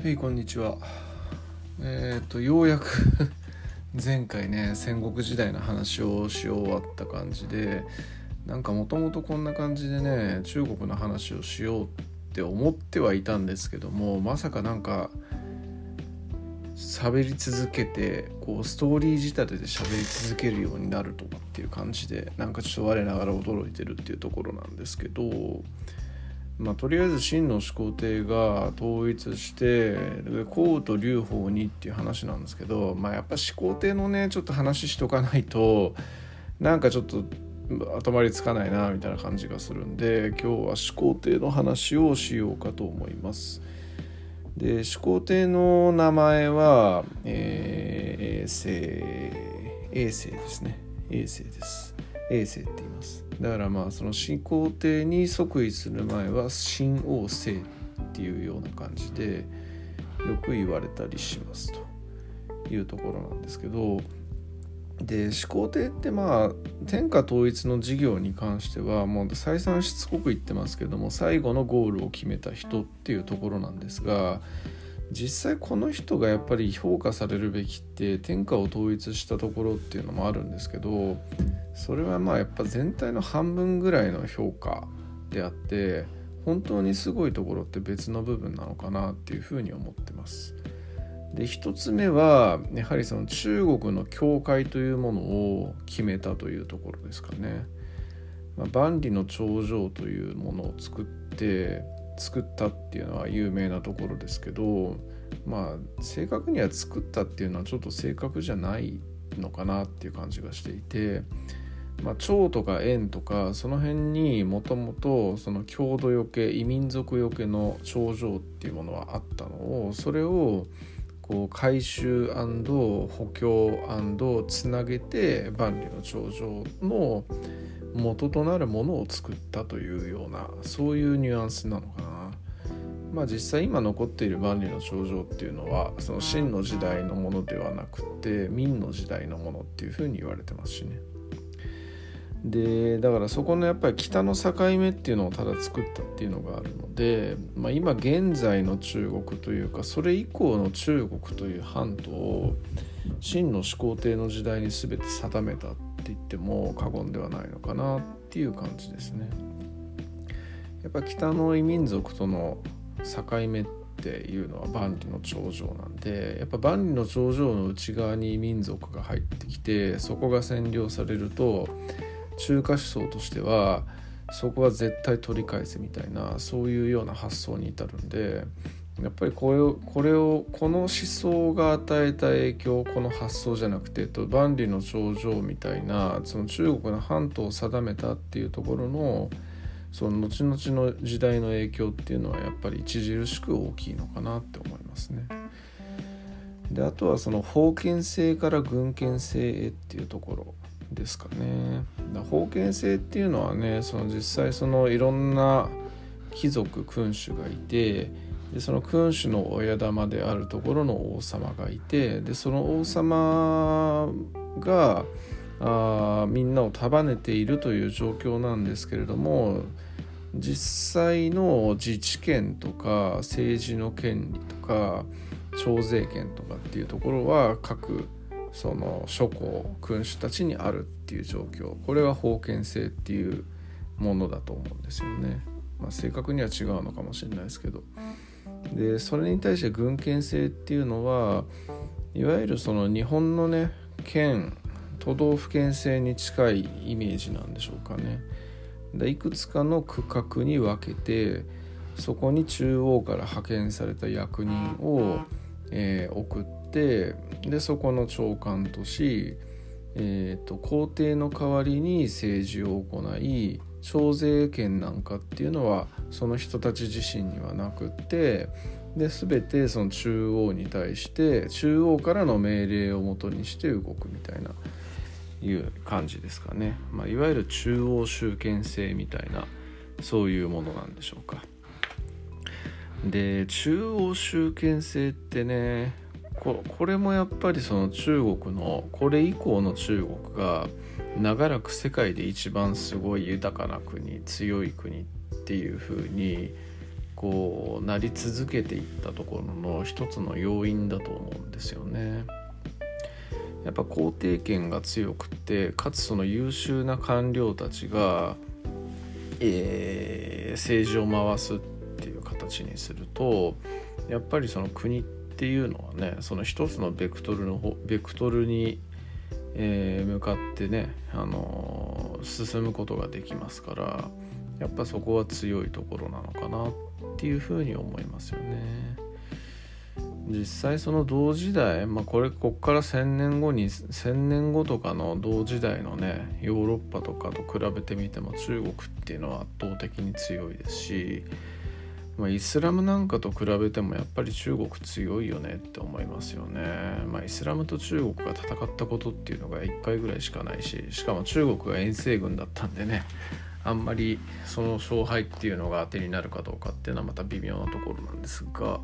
はいこんにちは。えっ、とようやく 前回ね戦国時代の話をし終わった感じでなんかもともとこんな感じでね中国の話をしようって思ってはいたんですけどもまさかなんか喋り続けてこうストーリー仕立てで喋り続けるようになるとかっていう感じでなんかちょっと我ながら驚いてるっていうところなんですけどまあ、とりあえず秦の始皇帝が統一して項と劉邦にっていう話なんですけど、まあ、やっぱ始皇帝のねちょっと話しとかないとなんかちょっと後回りつかないなみたいな感じがするんで今日は始皇帝の話をしようかと思います。で始皇帝の名前は、えー、衛星衛星ですね衛星です。衛星って言います。だからまあその新皇帝に即位する前は新王政っていうような感じでよく言われたりしますというところなんですけどで始皇帝ってまあ天下統一の事業に関してはもう再三しつこく言ってますけども最後のゴールを決めた人っていうところなんですが実際この人がやっぱり評価されるべきって天下を統一したところっていうのもあるんですけどそれはまあやっぱ全体の半分ぐらいの評価であって本当にすごいところって別の部分なのかなっていうふうに思ってます。で1つ目はやはりその中国の教会というものを決めたというところですかね。まあ、万里の長城というものを作って作ったっていうのは有名なところですけどまあ正確には作ったっていうのはちょっと正確じゃないのかなっていう感じがしていて、まあ、趙とか燕とかその辺にもともとその郷土よけ異民族よけの長城っていうものはあったのをそれをこう回収補強つなげて万里の長城の元となるものを作ったというようなそういうニュアンスなのかな。まあ実際今残っている万里の長城っていうのはその秦の時代のものではなくて明の時代のものっていうふうに言われてますしね。でだからそこのやっぱり北の境目っていうのをただ作ったっていうのがあるので、まあ、今現在の中国というかそれ以降の中国という半島を秦の始皇帝の時代に全て定めたって言っても過言ではないのかなっていう感じですね。やっぱ北の異民族との境目っていうのは万里の長城なんでやっぱ万里の長城の内側に民族が入ってきてそこが占領されると中華思想としてはそこは絶対取り返せみたいなそういうような発想に至るんでやっぱりこれをこれをこの思想が与えた影響この発想じゃなくて万里の長城みたいなその中国の半島を定めたっていうところのその後々の時代の影響っていうのはやっぱり著しく大きいのかなって思いますね。であとはその封建制から軍権制へっていうところですかね。封建制っていうのはねその実際そのいろんな貴族君主がいてでその君主の親玉であるところの王様がいてでその王様があみんなを束ねているという状況なんですけれども実際の自治権とか政治の権利とか徴税権とかっていうところは各その諸侯君主たちにあるっていう状況これは封建制っていうものだと思うんですよね。まあ、正確には違うのかもしれないですけど。でそれに対して軍権制っていうのはいわゆるその日本のね県都道府県制に近いイメージなんでしょうかね。でいくつかの区画に分けてそこに中央から派遣された役人を、えー、送ってでそこの長官とし、えーと、皇帝の代わりに政治を行い徴税権なんかっていうのはその人たち自身にはなくってで全てその中央に対して中央からの命令をもとにして動くみたいないう感じですかね、まあ、いわゆる中央集権制みたいなそういうものなんでしょうかで中央集権制ってねこれもやっぱりその中国のこれ以降の中国が長らく世界で一番すごい豊かな国強い国っていう風にこうなり続けていったところの一つの要因だと思うんですよね。やっぱ肯定権が強くてかつその優秀な官僚たちが、えー、政治を回すっていう形にするとやっぱりその国っていうのはねその一つのベクトルのベクトルに、えー、向かってね、あのー、進むことができますからやっぱそこは強いところなのかなっていうふうに思いますよね。実際その同時代、まあ、これこっから1,000年後に1,000年後とかの同時代のねヨーロッパとかと比べてみても中国っていうのは圧倒的に強いですし、まあ、イスラムなんかと比べてもやっぱり中国強いよねって思いますよね。まあ、イスラムと中国が戦ったことっていうのが1回ぐらいしかないししかも中国が遠征軍だったんでねあんまりその勝敗っていうのが当てになるかどうかっていうのはまた微妙なところなんですが。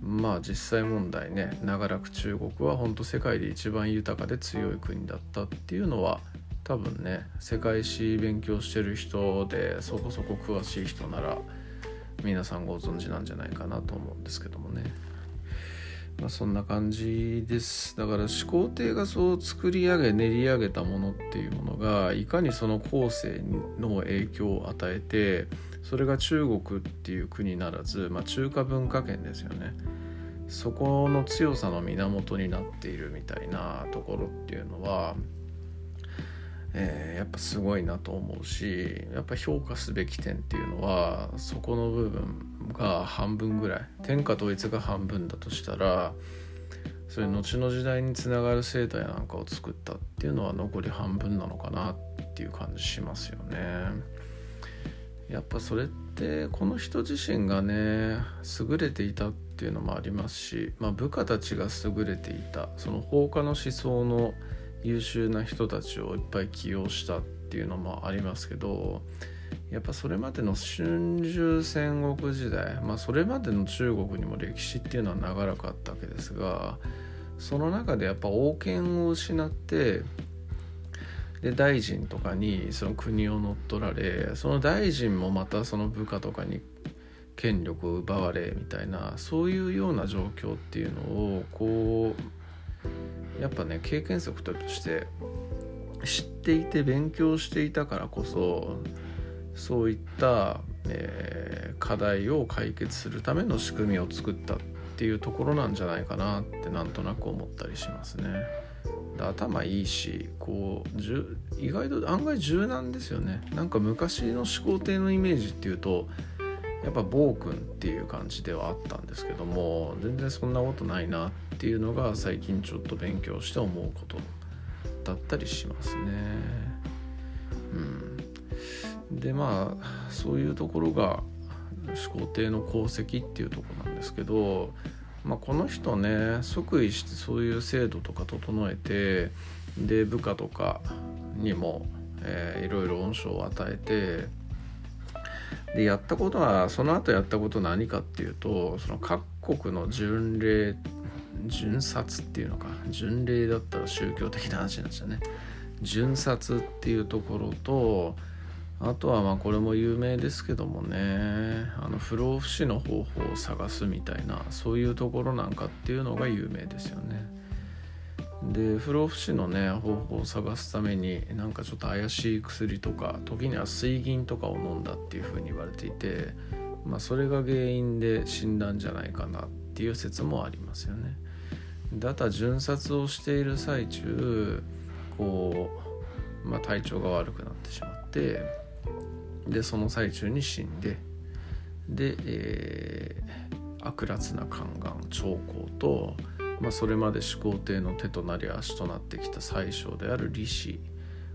まあ実際問題ね長らく中国は本当世界で一番豊かで強い国だったっていうのは多分ね世界史勉強してる人でそこそこ詳しい人なら皆さんご存知なんじゃないかなと思うんですけどもね。まあ、そんな感じですだから始皇帝がそう作り上げ練り上げたものっていうものがいかにその後世の影響を与えてそれが中国っていう国ならず、まあ、中華文化圏ですよねそこの強さの源になっているみたいなところっていうのは、えー、やっぱすごいなと思うしやっぱ評価すべき点っていうのはそこの部分が半分ぐらい天下統一が半分だとしたらそれ後の時代につながる生態なんかを作ったっていうのは残り半分なのかなっていう感じしますよね。やっぱそれってこの人自身がね優れていたっていうのもありますし、まあ、部下たちが優れていたその放火の思想の優秀な人たちをいっぱい起用したっていうのもありますけどやっぱそれまでの春秋戦国時代まあそれまでの中国にも歴史っていうのは長らかったわけですがその中でやっぱ王権を失ってで大臣とかにその国を乗っ取られその大臣もまたその部下とかに権力を奪われみたいなそういうような状況っていうのをこうやっぱね経験則として知っていて勉強していたからこそそういった、えー、課題を解決するための仕組みを作ったっていうところなんじゃないかなってなんとなく思ったりしますね。頭いいしこうじゅ意外と案外柔軟ですよねなんか昔の始皇帝のイメージっていうとやっぱ暴君っていう感じではあったんですけども全然そんなことないなっていうのが最近ちょっと勉強して思うことだったりしますね。うん、でまあそういうところが始皇帝の功績っていうとこなんですけどまあ、この人ね即位してそういう制度とか整えてで部下とかにも、えー、いろいろ恩賞を与えてでやったことはその後やったこと何かっていうとその各国の巡礼巡察っていうのか巡礼だったら宗教的な話なんですよね。巡察っていうところとあとはまあこれも有名ですけどもねあの不老不死の方法を探すみたいなそういうところなんかっていうのが有名ですよね。で不老不死のね方法を探すためになんかちょっと怪しい薬とか時には水銀とかを飲んだっていうふうに言われていて、まあ、それが原因で死んだんじゃないかなっていう説もありますよね。だた巡察をしている最中こう、まあ、体調が悪くなってしまってでその最中に死んでで、えー、悪辣な宦官長江と、まあ、それまで始皇帝の手となり足となってきた宰相である李氏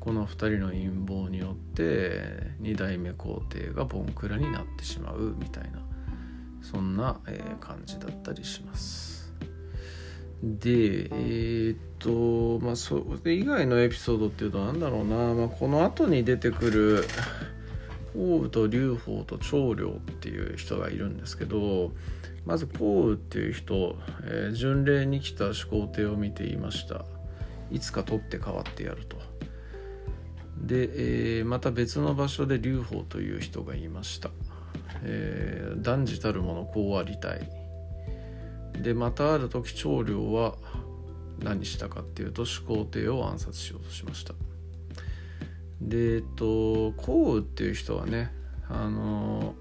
この2人の陰謀によって2代目皇帝がボンクラになってしまうみたいなそんな、えー、感じだったりします。でえー、っとまあそれ以外のエピソードっていうと何だろうな、まあ、この後に出てくる項羽と劉邦と長領っていう人がいるんですけどまず項羽っていう人、えー、巡礼に来た始皇帝を見ていました。いつか取って代わってやると。で、えー、また別の場所で劉邦という人がいました、えー、断じたるものこうありたい。でまたある時長領は何したかっていうと始皇帝を暗殺しようとしました。でえっと項羽っていう人はねあの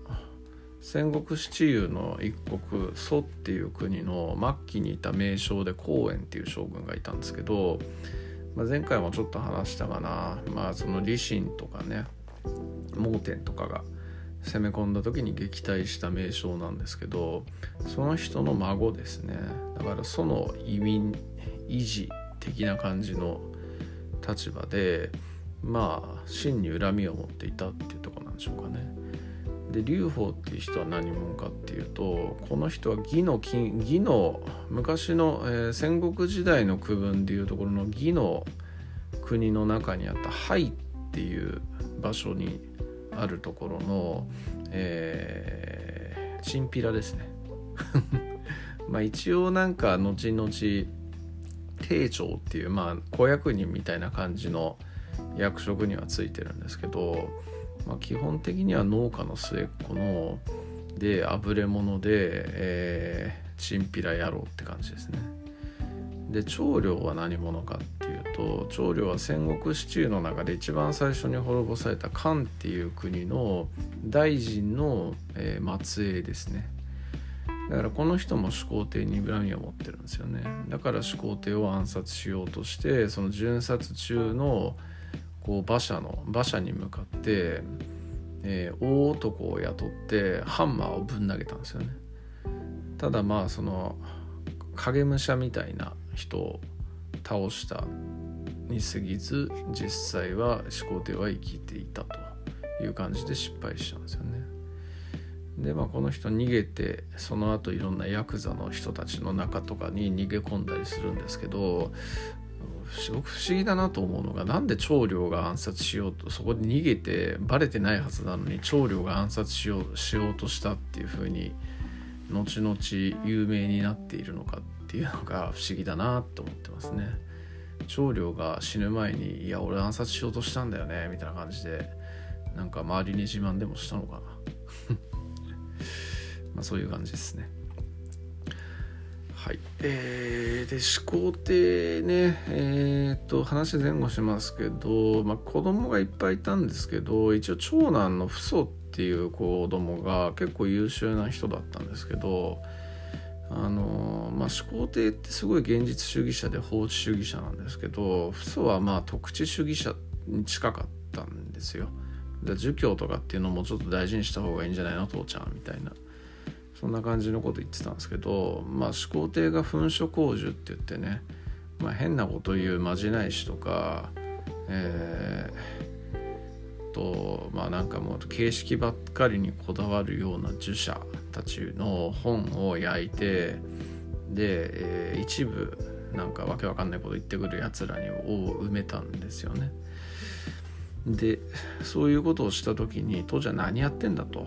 戦国七雄の一国蘇っていう国の末期にいた名将で公園っていう将軍がいたんですけど、まあ、前回もちょっと話したかな。まあその李信とかね盲点とかが攻め込んだ時に撃退した名将なんですけどその人の孫ですね。だからその移民維持的な感じの立場でまあ真に恨みを持っていたっていうとこなんでしょうかね。で劉邦っていう人は何者かっていうとこの人は義の金義の昔の、えー、戦国時代の区分でいうところの義の国の中にあった廃っていう場所にあるところの、えー、チンピラですね まあ一応なんか後々廷長っていうまあ子役人みたいな感じの役職にはついてるんですけど、まあ、基本的には農家の末っ子のであぶれ者で、えー、チンピラ野郎って感じですね。で長領は何者かっていうと長領は戦国七雄の中で一番最初に滅ぼされた漢っていう国の大臣の、えー、末裔ですね。だからこの人も始皇帝に恨みを持ってるんですよねだから始皇帝を暗殺しようとしてその巡殺中のこう馬車の馬車に向かって、えー、大男を雇ってハンマーをぶん投げたんですよね。ただまあその影武者みたいな人を倒したに過ぎず実際は始皇帝は生きていたという感じで失敗しちゃうんですよね。でまあこの人逃げてその後いろんなヤクザの人たちの中とかに逃げ込んだりするんですけどすごく不思議だなと思うのがなんで長領が暗殺しようとそこで逃げてバレてないはずなのに長領が暗殺しようしようとしたっていうふうに後々有名になっているのかっていうのが不思議だなと思ってますね。長領が死ぬ前に「いや俺暗殺しようとしたんだよね」みたいな感じでなんか周りに自慢でもしたのかな まあそういう感じですね。はいえー、で始皇帝ねえー、っと話前後しますけど、まあ、子供がいっぱいいたんですけど一応長男の父祖っていう子供が結構優秀な人だったんですけどあのまあ始皇帝ってすごい現実主義者で法治主義者なんですけど父祖はまあ特知主義者に近かったんですよ。儒教とかっていうのもちょっと大事にした方がいいんじゃないの父ちゃんみたいな。そんな感じのこと言ってたんですけどまあ始皇帝が噴書工事って言ってね、まあ、変なこと言うまじない師とかえー、とまあなんかもう形式ばっかりにこだわるような儒者たちの本を焼いてで、えー、一部なんかわけわかんないこと言ってくるやつらにを埋めたんですよね。でそういうことをした時に当時は何やってんだと、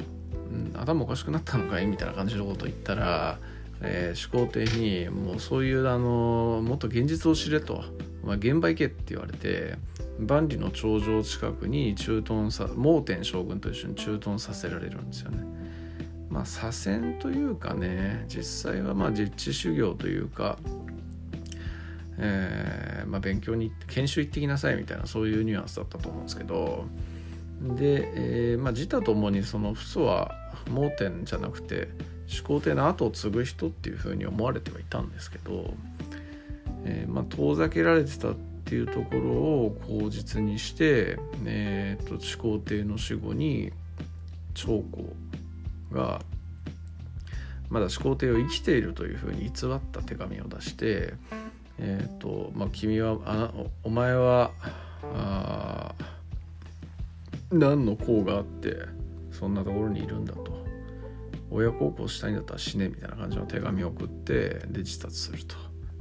頭おかしくなったのかい？みたいな感じのことを言ったら、えー、始皇帝にもうそういうあのもっと現実を知れと、お前現場行けって言われて万里の長城近くに駐屯さ盲天将軍と一緒に駐屯させられるんですよね。まあ左遷というかね実際はまあ実地修行というか、えーまあ、勉強に研修行ってきなさいみたいなそういうニュアンスだったと思うんですけどで、えーまあ、自他ともにその父祖は盲点じゃなくて始皇帝の後を継ぐ人っていうふうに思われてはいたんですけど、えー、まあ、遠ざけられてたっていうところを口実にして、えーと、始皇帝の死後に長江がまだ始皇帝を生きているというふうに偽った手紙を出して「えーとまあ、君はあお前はああ何の功があってそんなところにいるんだと。親孝行したいんだったら死ねみたいな感じの手紙を送ってで自殺すると。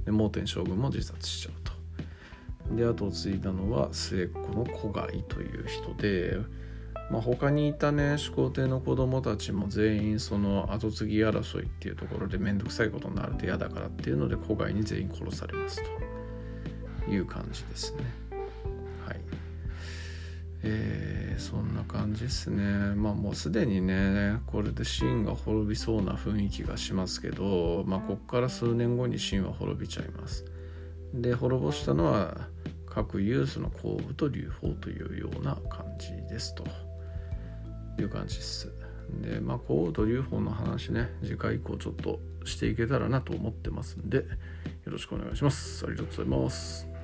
で盲天将軍も自殺しちゃうと。で後を継いだのは末っ子の古外という人で、まあ、他にいたね始皇帝の子供たちも全員その後継ぎ争いっていうところで面倒くさいことになると嫌だからっていうので古外に全員殺されますという感じですね。えー、そんな感じですね。まあもうすでにねこれで秦が滅びそうな雰囲気がしますけどまあこっから数年後に秦は滅びちゃいます。で滅ぼしたのは各ユースの後部と劉邦というような感じですと。いう感じです。でまあ皇后と劉邦の話ね次回以降ちょっとしていけたらなと思ってますんでよろしくお願いします。ありがとうございます。